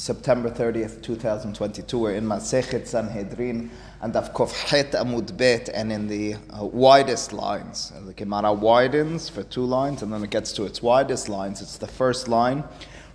September 30th, 2022. We're in Masechet Sanhedrin and Avkov Het Amud Bet, and in the uh, widest lines. The Gemara widens for two lines, and then it gets to its widest lines. It's the first line,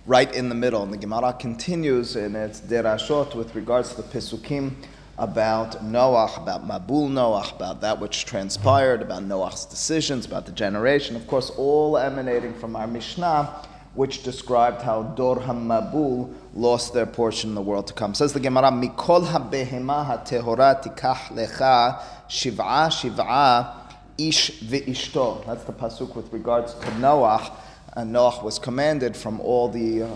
right in the middle. And the Gemara continues in its derashot with regards to the Pesukim about Noah, about Mabul Noah, about that which transpired, about Noah's decisions, about the generation. Of course, all emanating from our Mishnah which described how Dor HaMabul lost their portion in the world to come. Says the Gemara, Mikol HaBehema HaTehora Tikach Lecha Shiv'a Shiv'a Ish Ve'ishto. That's the pasuk with regards to Noah. And Noah was commanded from all the uh,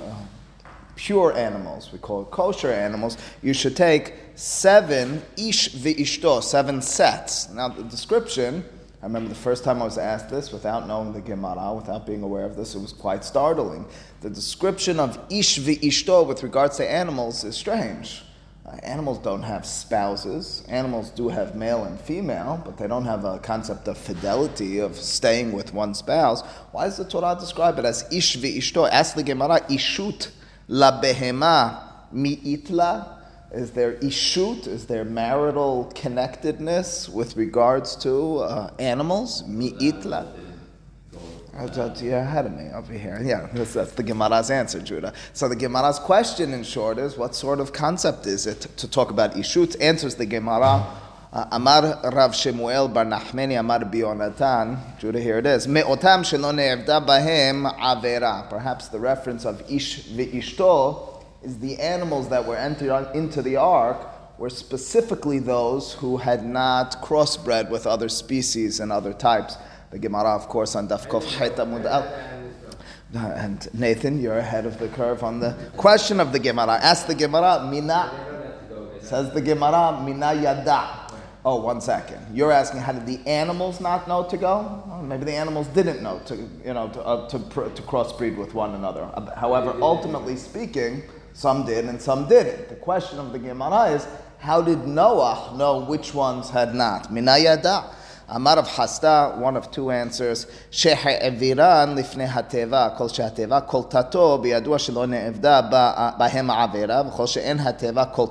pure animals, we call it kosher animals, you should take seven ish ve'ishto, seven sets. Now the description I remember the first time I was asked this without knowing the Gemara, without being aware of this, it was quite startling. The description of ish ishto with regards to animals is strange. Uh, animals don't have spouses. Animals do have male and female, but they don't have a concept of fidelity, of staying with one spouse. Why does the Torah describe it as ish ishto? Ask the Gemara, ishut la behema mi'itla is there ishut? Is there marital connectedness with regards to uh, animals? Mi'itla? You're ahead of me over here. Yeah, that's, that's, the Gemara's answer, Judah. So the Gemara's question, in short, is what sort of concept is it to talk about ishut? Answers the Gemara. Uh, Amar Rav Shemuel Bar Nachmeni Amar Bionatan. Judah, here it is. Me'otam shelo ne'evda bahem avera. Perhaps the reference of ish ve'ishto is the animals that were entered into the ark were specifically those who had not crossbred with other species and other types. The Gemara, of course, on Dafkov Haitamud And Nathan, you're ahead of the curve on the question of the Gemara. Ask the Gemara, Mina, says the Gemara, Mina Yada. Oh, one second. You're asking, how did the animals not know to go? Well, maybe the animals didn't know to, you know, to, uh, to, to crossbreed with one another. However, ultimately speaking, some did and some didn't. The question of the Gemara is, how did Noah know which ones had not? Minayada. Amar of Hasta, one of two answers. שהעבירן לפני הטבע, כל שהטבע, כל תתו, בידוע שלא נאבדה בהם העבירה, וכל שאין הטבע, כל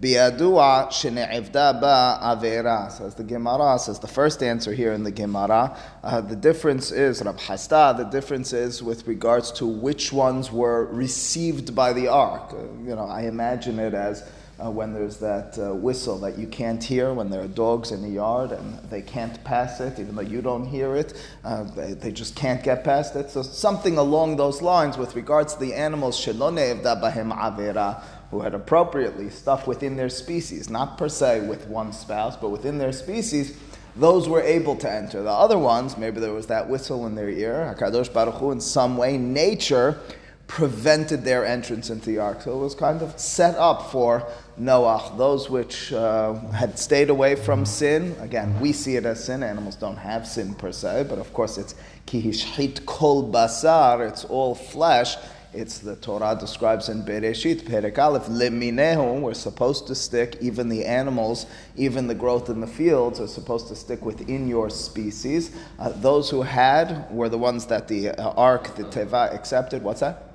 Biadua shene'evda ba avera, says the Gemara, says the first answer here in the Gemara. Uh, the difference is, Rav Hisda, the difference is with regards to which ones were received by the ark. Uh, you know, I imagine it as uh, when there's that uh, whistle that you can't hear when there are dogs in the yard and they can't pass it, even though you don't hear it, uh, they, they just can't get past it. So something along those lines with regards to the animals, shelone'evda bahem avera who had appropriately stuff within their species, not per se with one spouse, but within their species, those were able to enter. The other ones, maybe there was that whistle in their ear, Hakadosh Baruch Hu, in some way, nature prevented their entrance into the ark. So it was kind of set up for Noah. Those which uh, had stayed away from sin, again, we see it as sin. Animals don't have sin per se, but of course it's kihishit kol basar, it's all flesh. It's the Torah describes in Bereshit, Perek Aleph, leminehu, we're supposed to stick, even the animals, even the growth in the fields are supposed to stick within your species. Uh, those who had were the ones that the uh, ark, the Teva, accepted. What's that?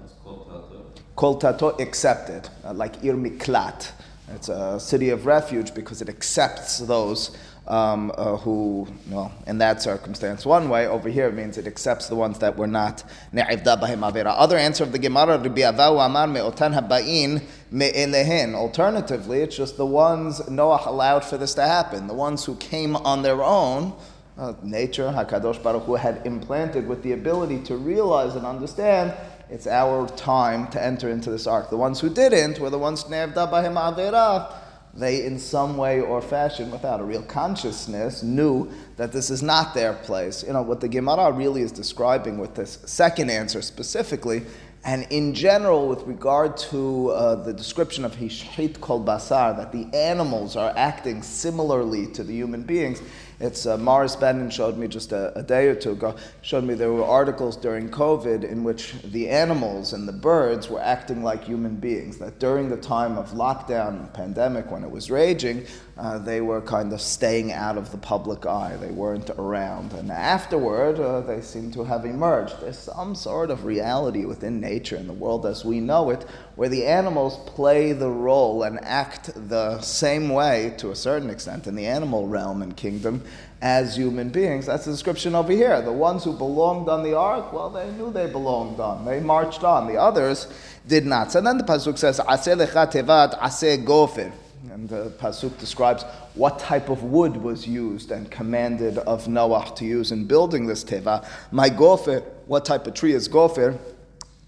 Kol Tato accepted, uh, like Ir Miklat. It's a city of refuge because it accepts those um, uh, who, well, in that circumstance, one way. Over here, means it accepts the ones that were not ne'ivda bahim. Other answer of the Gemara, Rabbi Avahu Amar me'otan haba'in me'elehen. Alternatively, it's just the ones Noah allowed for this to happen. The ones who came on their own, uh, nature, HaKadosh Baruch Hu had implanted with the ability to realize and understand it's our time to enter into this ark. The ones who didn't were the ones ne'ivda bahim avera they, in some way or fashion, without a real consciousness, knew that this is not their place. You know, what the Gemara really is describing with this second answer specifically, and in general, with regard to uh, the description of Hishit Kol Basar, that the animals are acting similarly to the human beings, it's uh, Morris Benden showed me just a, a, day or two ago, showed me there were articles during COVID in which the animals and the birds were acting like human beings. That during the time of lockdown, pandemic, when it was raging, uh, they were kind of staying out of the public eye. They weren't around. And afterward, uh, they seem to have emerged. There's some sort of reality within nature and the world as we know it where the animals play the role and act the same way to a certain extent in the animal realm and kingdom as human beings. That's the description over here. The ones who belonged on the ark, well, they knew they belonged on. They marched on. The others did not. So then the pasuk says, "Aseh lecha tevat, aseh gofer." And the pasuk describes what type of wood was used and commanded of Noah to use in building this teva. My gofer, what type of tree is gofer?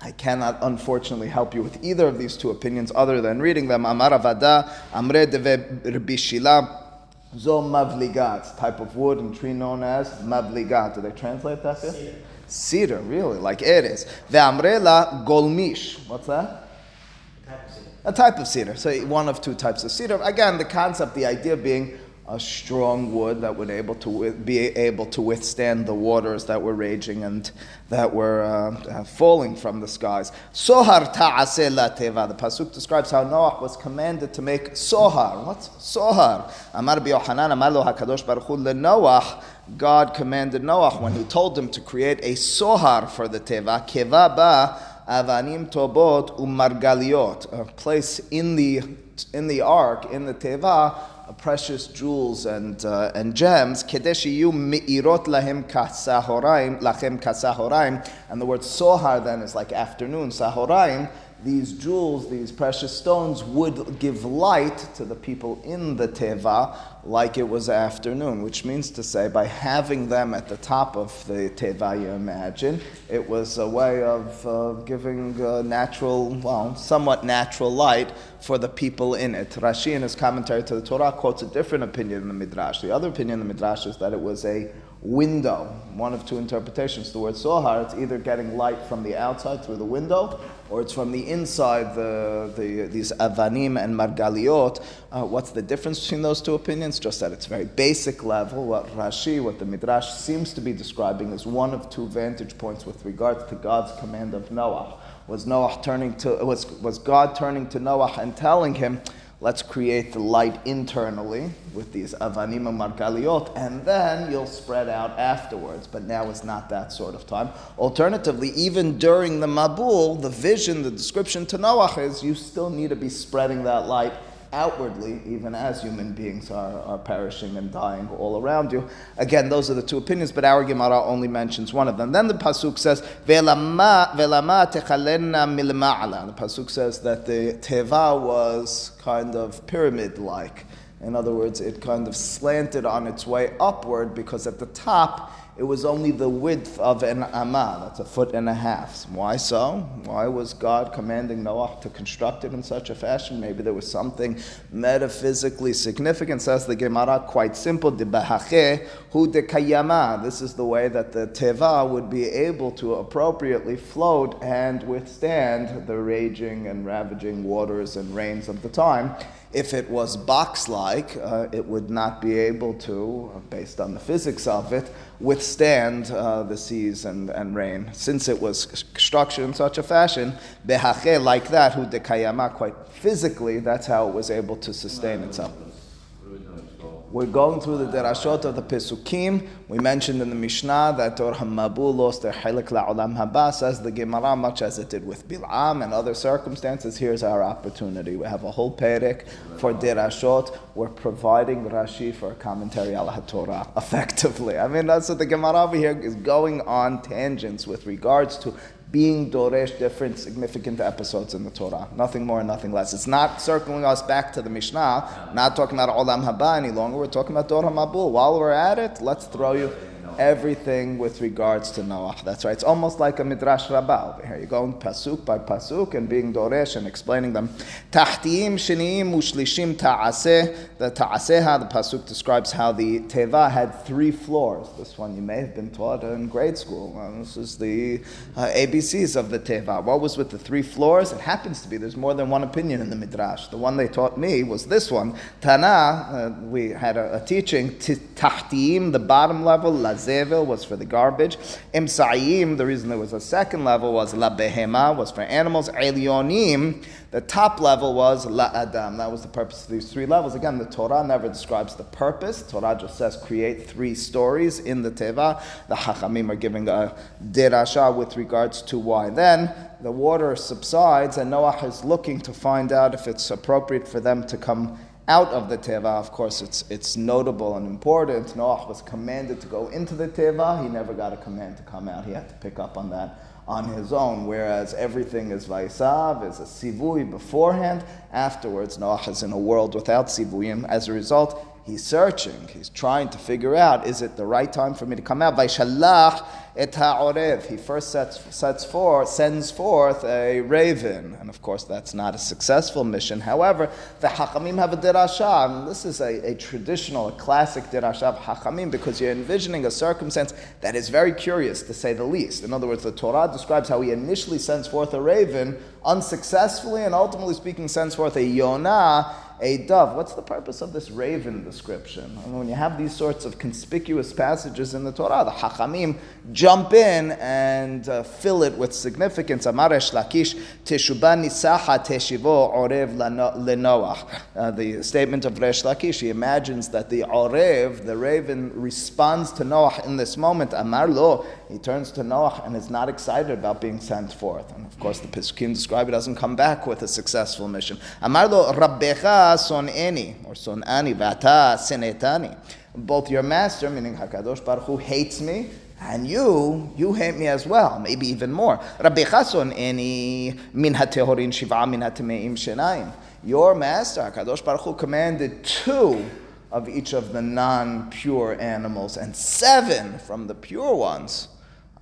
I cannot, unfortunately, help you with either of these two opinions other than reading them. Amar Avada, Amre Deve Rabbi Shila, Zo Mavligat, type of wood and tree known as Mavligat. Do they translate that? Cedar. Cedar, really, like it is. Ve'amrela Golmish. What's that? A type of cedar. So one of two types of cedar. Again, the concept, the idea being a strong wood that would able to be able to withstand the waters that were raging and that were uh, uh falling from the skies. Sohar ta'ase la teva. The pasuk describes how Noah was commanded to make sohar. What's sohar? Amar bi Yohanan amar lo hakadosh baruch hu. God commanded Noah when he told him to create a sohar for the teva. Keva ba avanim tobot umargaliot. A place in the in the ark in the teva precious jewels and, uh, and gems, kedeshiyu mi'irot lahem kasahoraim, lachem kasahoraim, and the word sohar then is like afternoon, sahoraim, these jewels, these precious stones, would give light to the people in the Teva like it was afternoon, which means to say, by having them at the top of the Teva, you imagine, it was a way of uh, giving natural, well, somewhat natural light for the people in it. Rashi, in his commentary to the Torah, quotes a different opinion in the Midrash. The other opinion in the Midrash is that it was a window. One of two interpretations. The word sohar, it's either getting light from the outside through the window, or it's from the inside, the, the, these avanim and margaliot. Uh, what's the difference between those two opinions? Just at its very basic level, what Rashi, what the Midrash seems to be describing is one of two vantage points with regards to God's command of Noah. Was Noah turning to, was, was God turning to Noah and telling him, let's create the light internally with these avanim margaliot, and then you'll spread out afterwards. But now is not that sort of time. Alternatively, even during the Mabul, the vision, the description to Noah is you still need to be spreading that light outwardly, even as human beings are, are perishing and dying all around you. Again, those are the two opinions, but our Gemara only mentions one of them. Then the Pasuk says, Velama, velama. The Pasuk says that the Teva was kind of pyramid like. In other words, it kind of slanted on its way upward because at the top, it was only the width of an amah, that's a foot and a half. Why so? Why was God commanding Noah to construct it in such a fashion? Maybe there was something metaphysically significant. Says the Gemara, quite simple. This is the way that the teva would be able to appropriately float and withstand the raging and ravaging waters and rains of the time. If it was box like, uh, it would not be able to, uh, based on the physics of it, withstand uh, the seas and, and rain. Since it was structured in such a fashion, behache, like that, who dekayama, quite physically, that's how it was able to sustain itself. We're going through the derashot of the Pesukim. We mentioned in the Mishnah that Or Hamabu lost their Hilik La'olam Haba, says the Gemara, much as it did with Bil'am and other circumstances. Here's our opportunity. We have a whole Perek for derashot. We're providing Rashi for a commentary al Torah, effectively. I mean, that's what the Gemara over here is going on tangents with regards to being Doresh different significant episodes in the Torah. Nothing more, nothing less. It's not circling us back to the Mishnah, not talking about Olam Haba any longer. We're talking about Dor Mabul. While we're at it, let's throw you everything with regards to Noah. That's right. It's almost like a midrash rabbah over here. You're going pasuk by pasuk and being doresh and explaining them. Tahtiim shiniim ushlishim ta'aseh. The ta'aseha, the pasuk describes how the teva had three floors. This one you may have been taught in grade school. Uh, this is the uh, ABCs of the teva. What was with the three floors? It happens to be there's more than one opinion in the midrash. The one they taught me was this one. Tana, uh, we had a, a teaching. Tahtiim, the bottom level, Was for the garbage. Imsa'im, the reason there was a second level was La Behema, was for animals. Elyonim, The top level was La Adam. That was the purpose of these three levels. Again, the Torah never describes the purpose. Torah just says create three stories in the Teva. The Hachamim are giving a dirasha with regards to why. Then the water subsides, and Noah is looking to find out if it's appropriate for them to come out of the teva. Of course, it's, it's notable and important. Noah was commanded to go into the teva. He never got a command to come out. He had to pick up on that on his own, whereas everything is vaisav, is a sivui beforehand. Afterwards, Noah is in a world without sivuyim. As a result, he's searching. He's trying to figure out, is it the right time for me to come out? Vaishalach et ha'orev. He first sets, sets forth, sends forth a raven. And of course, that's not a successful mission. However, the Hachamim have a dirasha. And this is a, a traditional, a classic dirasha of Hachamim because you're envisioning a circumstance that is very curious, to say the least. In other words, the Torah describes how he initially sends forth a raven unsuccessfully and ultimately speaking sends forth a Yonah a dove. What's the purpose of this raven description? I mean, when you have these sorts of conspicuous passages in the Torah, the Hachamim jump in and uh, fill it with significance. Amar Lakish, Teshubani Saha teshivo orev lenoach. Uh, the statement of Resh Lakish, he imagines that the orev, the raven, responds to Noah in this moment. Amar lo, he turns to Noah and is not excited about being sent forth. And of course, the Pesukim describe it doesn't come back with a successful mission. Amar lo rabbecha son'eni, or son'ani, vata senetani. Both your master, meaning Hakadosh Baruch Hu, hates me, and you, you hate me as well, maybe even more. Rabbecha son'eni min hatehorin shiva min hatemeim shenayim. Your master, Hakadosh Baruch Hu, commanded two of each of the non-pure animals and seven from the pure ones.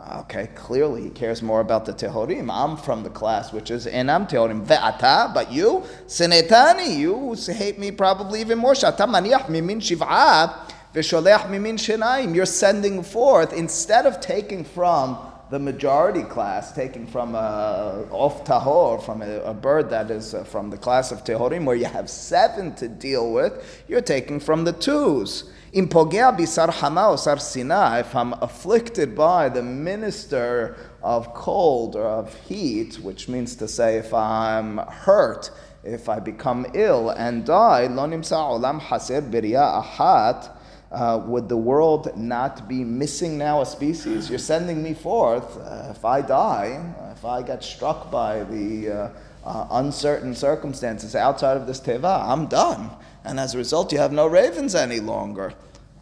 Okay, clearly he cares more about the tehorim. I'm from the class which is enam tehorim ve'ata, but you Sinetani, you hate me probably even more. Shata maniach mimin shiv'a v'sholech mimin shenaim. You're sending forth instead of taking from the majority class, taking from a off tahor, from a, a, bird that is uh, from the class of tehorim, where you have seven to deal with, you're taking from the twos. In pogea bisar hama sina, if I'm afflicted by the minister of cold or of heat, which means to say if I'm hurt, if I become ill and die, lo nimsa olam haser ahat, uh, would the world not be missing now a species? You're sending me forth. Uh, if I die, if I get struck by the uh, uh uncertain circumstances outside of this teva, I'm done and as a result, you have no ravens any longer.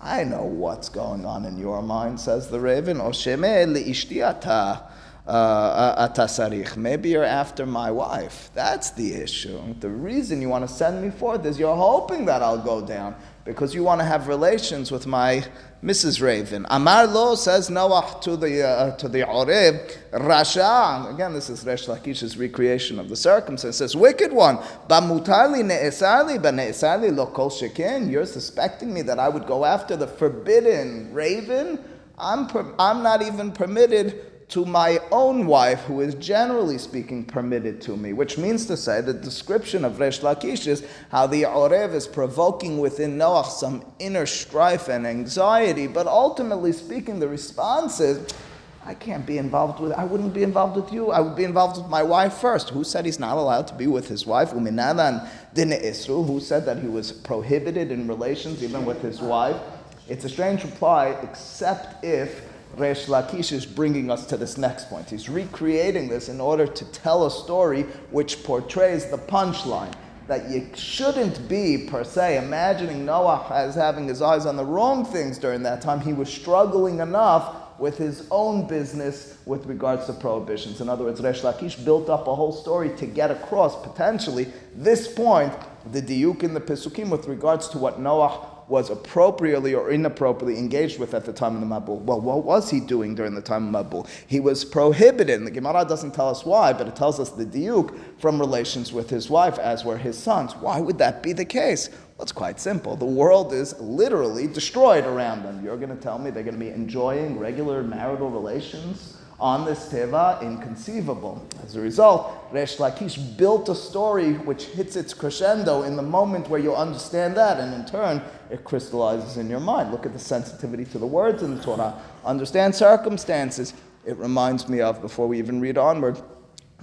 I know what's going on in your mind, says the raven. Uh, Maybe you're after my wife. That's the issue. The reason you want to send me forth is you're hoping that I'll go down because you want to have relations with my Mrs. Raven. Amar lo says Noah to the uh, to the Orev Rasha. Again, this is Resh Lakish's recreation of the circumstance. Says wicked one. Bamutali ne'esali b'ne'esali lo kol sheken. You're suspecting me that I would go after the forbidden raven. I'm per- I'm not even permitted to my own wife, who is generally speaking permitted to me, which means to say the description of Resh Lakish is how the Orev is provoking within Noah some inner strife and anxiety, but ultimately speaking, the response is, I can't be involved with, I wouldn't be involved with you. I would be involved with my wife first. Who said he's not allowed to be with his wife? Uminanan din isru. Who said that he was prohibited in relations even with his wife? It's a strange reply, except if Resh Lakish is bringing us to this next point. He's recreating this in order to tell a story which portrays the punchline. That you shouldn't be, per se, imagining Noah as having his eyes on the wrong things during that time. He was struggling enough with his own business with regards to prohibitions. In other words, Resh Lakish built up a whole story to get across, potentially, this point, the diuk in the Pesukim with regards to what Noah was appropriately or inappropriately engaged with at the time of the Mabul. Well, what was he doing during the time of Mabul? He was prohibited. The Gemara doesn't tell us why, but it tells us the diuk from relations with his wife, as were his sons. Why would that be the case? Well, it's quite simple. The world is literally destroyed around them. You're going to tell me they're going to be enjoying regular marital relations? On this teva inconceivable. As a result, Resh Lakish built a story which hits its crescendo in the moment where you understand that, and in turn, it crystallizes in your mind. Look at the sensitivity to the words in the Torah. Understand circumstances. It reminds me of, before we even read onward,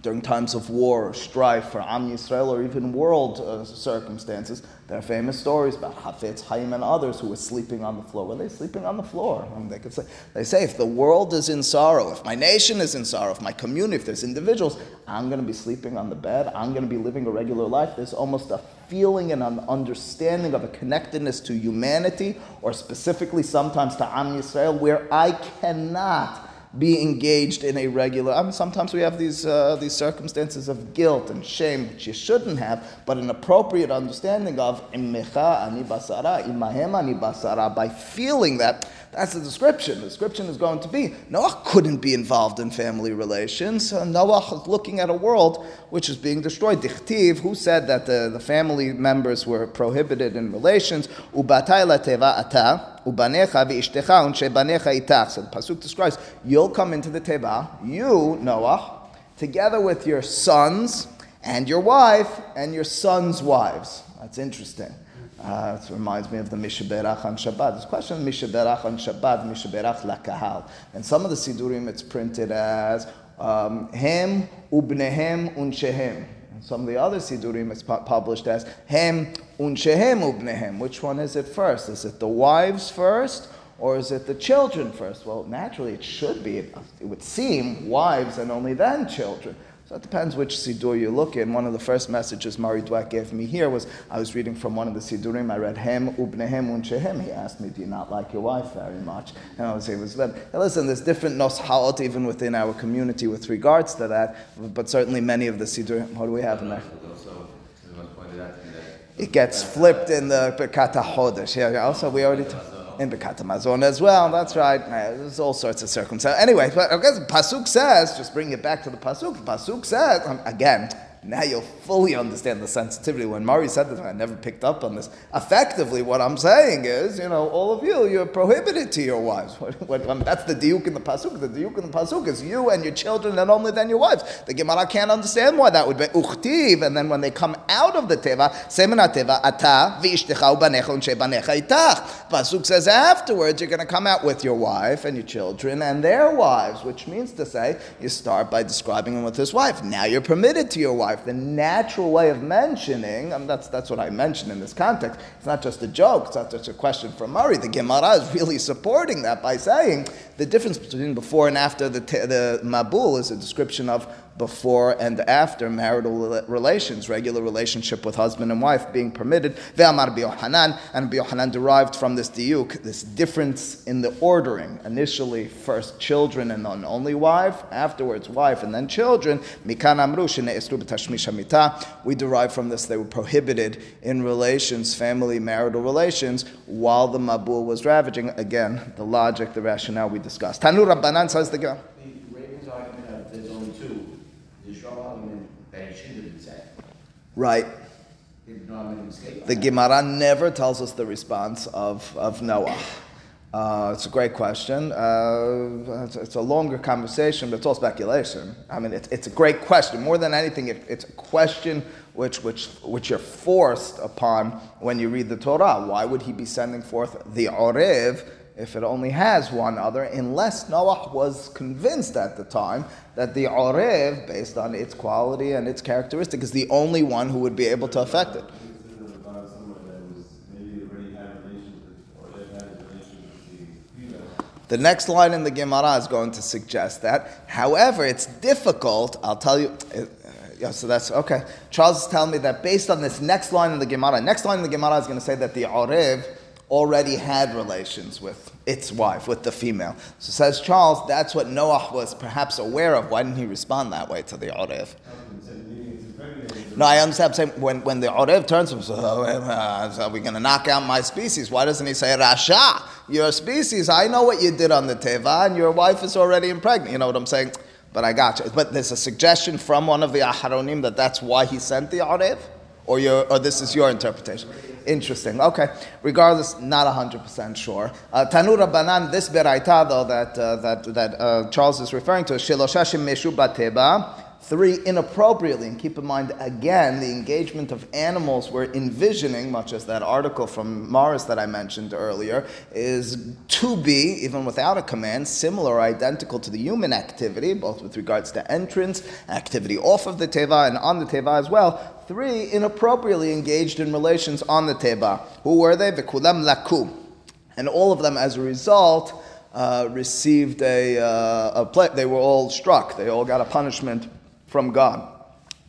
during times of war or strife for Am Yisrael or even world uh, circumstances. There are famous stories about Hafetz Haim and others who were sleeping on the floor. Were they sleeping on the floor? I mean, they could say, they say, if the world is in sorrow, if my nation is in sorrow, if my community, if there's individuals, I'm going to be sleeping on the bed. I'm going to be living a regular life. There's almost a feeling and an understanding of a connectedness to humanity, or specifically sometimes to Am Yisrael, where I cannot be engaged in a regular. I mean, sometimes we have these uh, these circumstances of guilt and shame which you shouldn't have, but an appropriate understanding of immecha ani basara, imahem ani basara, by feeling that that's the description. The description is going to be Noah couldn't be involved in family relations. Noah looking at a world which is being destroyed. Dichtiv, who said that the, the family members were prohibited in relations? Ubatay teva ata. Ubanecha v'ishtecha unshe banecha itach. So the pasuk describes you'll come into the teva, you Noah, together with your sons and your wife and your sons' wives. That's interesting. Uh, it reminds me of the Mishaberach on Shabbat. This question Mishaberach on Shabbat, Mishaberach lakahal. And some of the Sidurim it's printed as um, Hem ubnehem unshehem. Some of the other Sidurim it's published as Hem unshehem ubnehem. Which one is it first? Is it the wives first? Or is it the children first? Well, naturally, it should be, it would seem, wives and only then children. So it depends which Sidur you look in. One of the first messages Mari Dweck gave me here was I was reading from one of the Sidurim. I read Hem Ubnehem Unchehem. He asked me, Do you not like your wife very much? And I was, was but listen, there's different noshaot even within our community with regards to that, but certainly many of the Sidurim. What do we have in there? It gets flipped in the Birkat HaChodesh. Yeah, also we already. In Birkat Hamazon as well. That's right. There's all sorts of circumstances. Anyway, but I guess Pasuk says, just bring it back to the Pasuk. The Pasuk says, um, again, now you'll fully understand the sensitivity. When Mari said that, I never picked up on this. Effectively, what I'm saying is, you know, all of you, you're prohibited to your wives. that's the diuk in the pasuk. The diuk in the pasuk is you and your children, and only then your wives. The Gemara can't understand why that would be uchtiv. And then when they come out of the teva, semena teva ata v'ishtecha ubanecha unshebanecha itach. Pasuk says afterwards you're going to come out with your wife and your children and their wives, which means to say you start by describing him with his wife. Now you're permitted to your wife The natural way of mentioning, I mean, that's, that's what I mentioned in this context. It's not just a joke, it's not just a question from Murray. The Gemara is really supporting that by saying the difference between before and after the, the Mabul is a description of before and after marital relations, regular relationship with husband and wife being permitted. Ve'amar Yohanan, and Yohanan derived from this diuk, this difference in the ordering. Initially, first children and then only wife, afterwards wife and then children. Mikan amru We derive from this they were prohibited in relations, family, marital relations, while the Mabul was ravaging. Again, the logic, the rationale we discussed. Tanu Rabbanan says the Gemara. Right. The Gemara never tells us the response of, of Noah. Uh, it's a great question. Uh, it's, it's, a longer conversation, but it's all speculation. I mean, it's, it's a great question. More than anything, it, it's a question which, which, which you're forced upon when you read the Torah. Why would he be sending forth the Orev if it only has one other, unless Noah was convinced at the time that the Orev, based on its quality and its characteristic, is the only one who would be able to affect it. The next line in the Gemara is going to suggest that. However, it's difficult. I'll tell you. Uh, yeah, so that's okay. Charles is telling me that based on this next line in the Gemara, next line in the Gemara is going to say that the Orev already had relations with its wife, with the female. So says Charles, that's what Noah was perhaps aware of. Why didn't he respond that way to the Orev? No, I understand. I'm saying when, when the Orev turns him, so, uh, are we going to knock out my species? Why doesn't he say, Rasha, your species, I know what you did on the Teva, and your wife is already impregnated. You know what I'm saying? But I got you. But there's a suggestion from one of the Aharonim that that's why he sent the Orev? Or, your, or this is your interpretation? Interesting. Okay. Regardless, not 100% sure. Uh, Tanu Rabbanan, this beraita though that, uh, that, that uh, Charles is referring to, Shiloshashim Meshu Bateba, Three, inappropriately, and keep in mind again the engagement of animals we're envisioning, much as that article from Morris that I mentioned earlier, is to be, even without a command, similar or identical to the human activity, both with regards to entrance, activity off of the teva, and on the teva as well. Three, inappropriately engaged in relations on the teva. Who were they? Vikulam laku. And all of them, as a result, uh, received a, uh, a. They were all struck. They all got a punishment from God.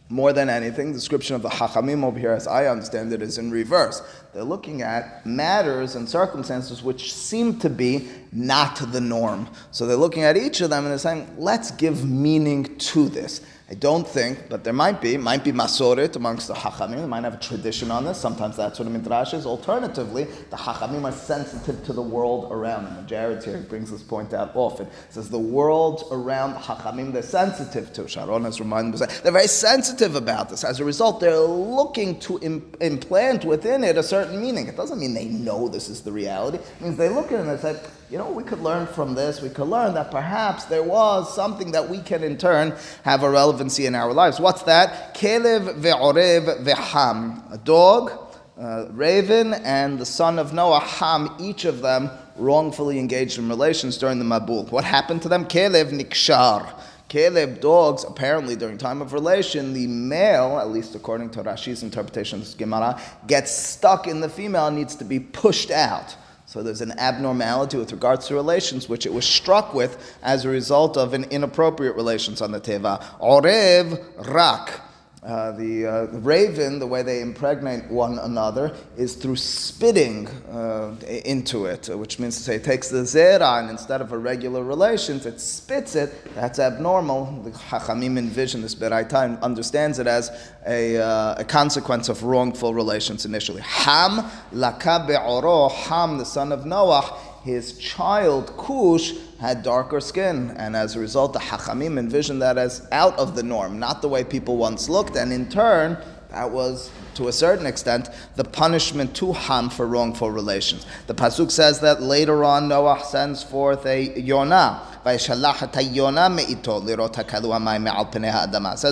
More than anything, the description of the Hachamim over here, as I understand it, is in reverse. They're looking at matters and circumstances which seem to be not the norm. So they're looking at each of them and they're saying, let's give meaning to this. I don't think, but there might be, might be masoret amongst the hachamim. They might have a tradition on this. Sometimes that's what a midrash is. Alternatively, the hachamim are sensitive to the world around them. And Jared here brings this point out often. Says the world around the hachamim they're sensitive to. Sharon has reminded us they're very sensitive about this. As a result, they're looking to implant within it a certain meaning. It doesn't mean they know this is the reality. It means they look at it and they say, you know, we could learn from this. We could learn that perhaps there was something that we can in turn have a relevancy in our lives. What's that? Kelev ve'orev ve'ham. A dog, a raven, and the son of Noah, Ham, each of them wrongfully engaged in relations during the Mabul. What happened to them? Kelev nikshar. Kelev dogs, apparently during time of relation, the male, at least according to Rashi's interpretation of this Gemara, gets stuck in the female and needs to be pushed out. So there's an abnormality with regards to relations, which it was struck with as a result of an inappropriate relations on the teva. Orev rak. Uh, the, uh, raven, the way they impregnate one another, is through spitting uh, into it, which means to say it takes the zera and instead of a regular relations, it spits it. That's abnormal. The Chachamim envision this Beraita understands it as a, uh, a, consequence of wrongful relations initially. Ham, laka be'oro, Ham, the son of Noah, his child Cush had darker skin, and as a result, the Hachamim envisioned that as out of the norm, not the way people once looked, and in turn, that was to a certain extent the punishment to Ham for wrongful relations. The pasuk says that later on Noah sends forth a Yonah. Says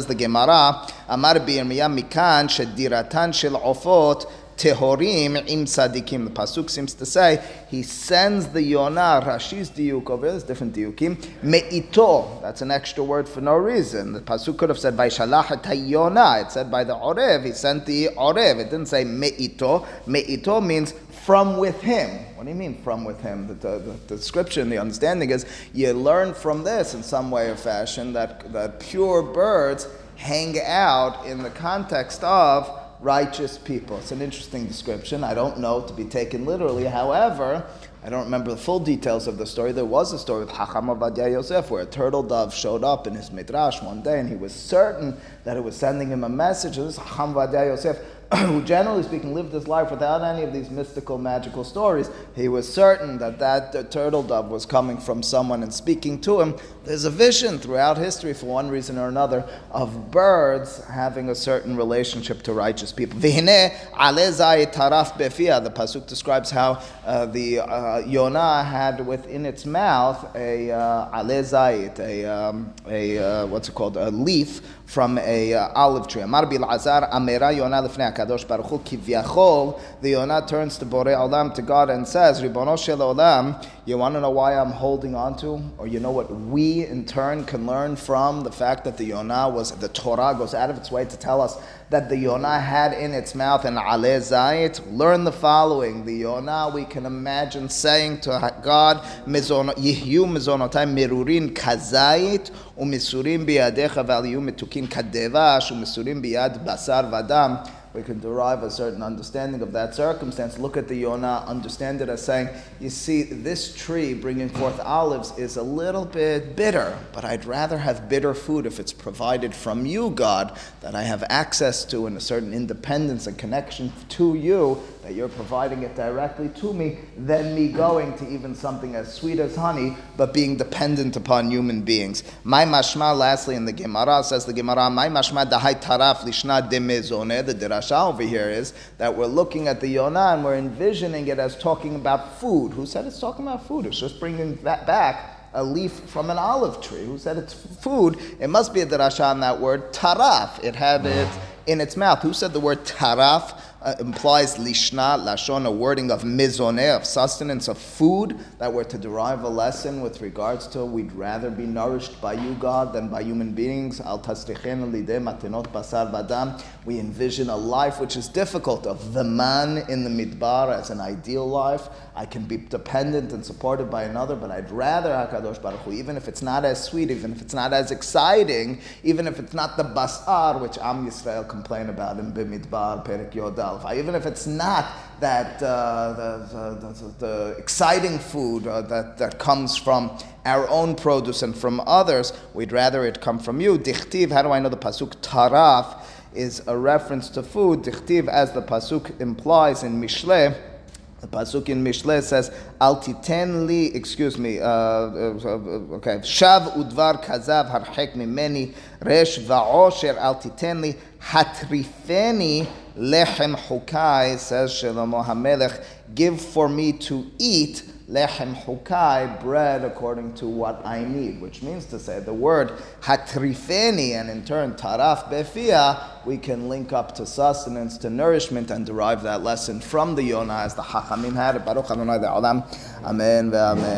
the Gemara, Amar Yirmiyah mikan shediratan shel ofot Tehorim im sadikim. The pasuk seems to say he sends the yonah. Rashi's diuk over there's different diukim. Meito. That's an extra word for no reason. The pasuk could have said by shalachat yonah. It said by the orev. He sent the orev. It didn't say meito. Meito means from with him. What do you mean from with him? The, the, the, description, the understanding is you learn from this in some way or fashion that, that pure birds hang out in the context of righteous people. It's an interesting description. I don't know to be taken literally. However, I don't remember the full details of the story. There was a story with Hacham Ovadia Yosef where a turtle dove showed up in his midrash one day and he was certain that it was sending him a message. And This Hacham Ovadia Yosef who generally speaking lived his life without any of these mystical, magical stories, he was certain that that turtle dove was coming from someone and speaking to him. There's a vision throughout history, for one reason or another, of birds having a certain relationship to righteous people. The pasuk describes how uh, the uh, Yonah had within its mouth a uh, a, um, a uh, what's it called, a leaf from a uh, olive tree. Amar bil azar amera yonah baruch hu kivyachol. The yonah turns to Borei Olam to God and says, Ribono shel Olam, you want to know why I'm holding on to, or you know what we in turn can learn from the fact that the yonah was the Torah goes out of its way to tell us that the yonah had in its mouth an ale zayit. Learn the following: the yonah we can imagine saying to God, "Yihyu mizonotai mirurin kazayit u'misurim biyadecha v'aliyu biyad basar vadam. We can derive a certain understanding of that circumstance. Look at the Yonah, understand it as saying, You see, this tree bringing forth olives is a little bit bitter, but I'd rather have bitter food if it's provided from you, God, that I have access to and a certain independence and connection to you that you're providing it directly to me, than me going to even something as sweet as honey, but being dependent upon human beings. My mashma, lastly, in the Gemara, says the Gemara, my mashma dahai taraf lishna demezone, the drasha over here is that we're looking at the Yonah and we're envisioning it as talking about food. Who said it's talking about food? It's just bringing that back a leaf from an olive tree, who said it's food, it must be a darasha on that word taraf. It had it in its mouth. Who said the word taraf? Uh, implies lishna, lashon, a wording of mizoneh, of sustenance, of food, that we're to derive a lesson with regards to we'd rather be nourished by you, God, than by human beings. Al matenot basar vadam. We envision a life which is difficult, of the man in the midbar as an ideal life. I can be dependent and supported by another, but I'd rather HaKadosh Baruch Hu, even if it's not as sweet, even if it's not as exciting, even if it's not the basar, which Am Yisrael complain about in Bimidbar, Perek Yodal, even if it's not that uh, the, the, the, exciting food uh, that, that comes from our own produce and from others, we'd rather it come from you. Dichtiv, how do I know the pasuk taraf is a reference to food? Dichtiv, as the pasuk implies in Mishle, the pasuk in Mishle says, "Al titen li." Excuse me. Uh, uh, okay. Shav udvar kazav harhek mimeni resh va'osher al titen li hatrifeni lechem hukai. Says Shlomo Hamelech, "Give for me to eat." lechem hukai, bread according to what I need, which means to say the word hatrifeni and in turn taraf befia, we can link up to sustenance, to nourishment, and derive that lesson from the Yonah as the Hachamim had. Baruch Adonai Amen ve'amen.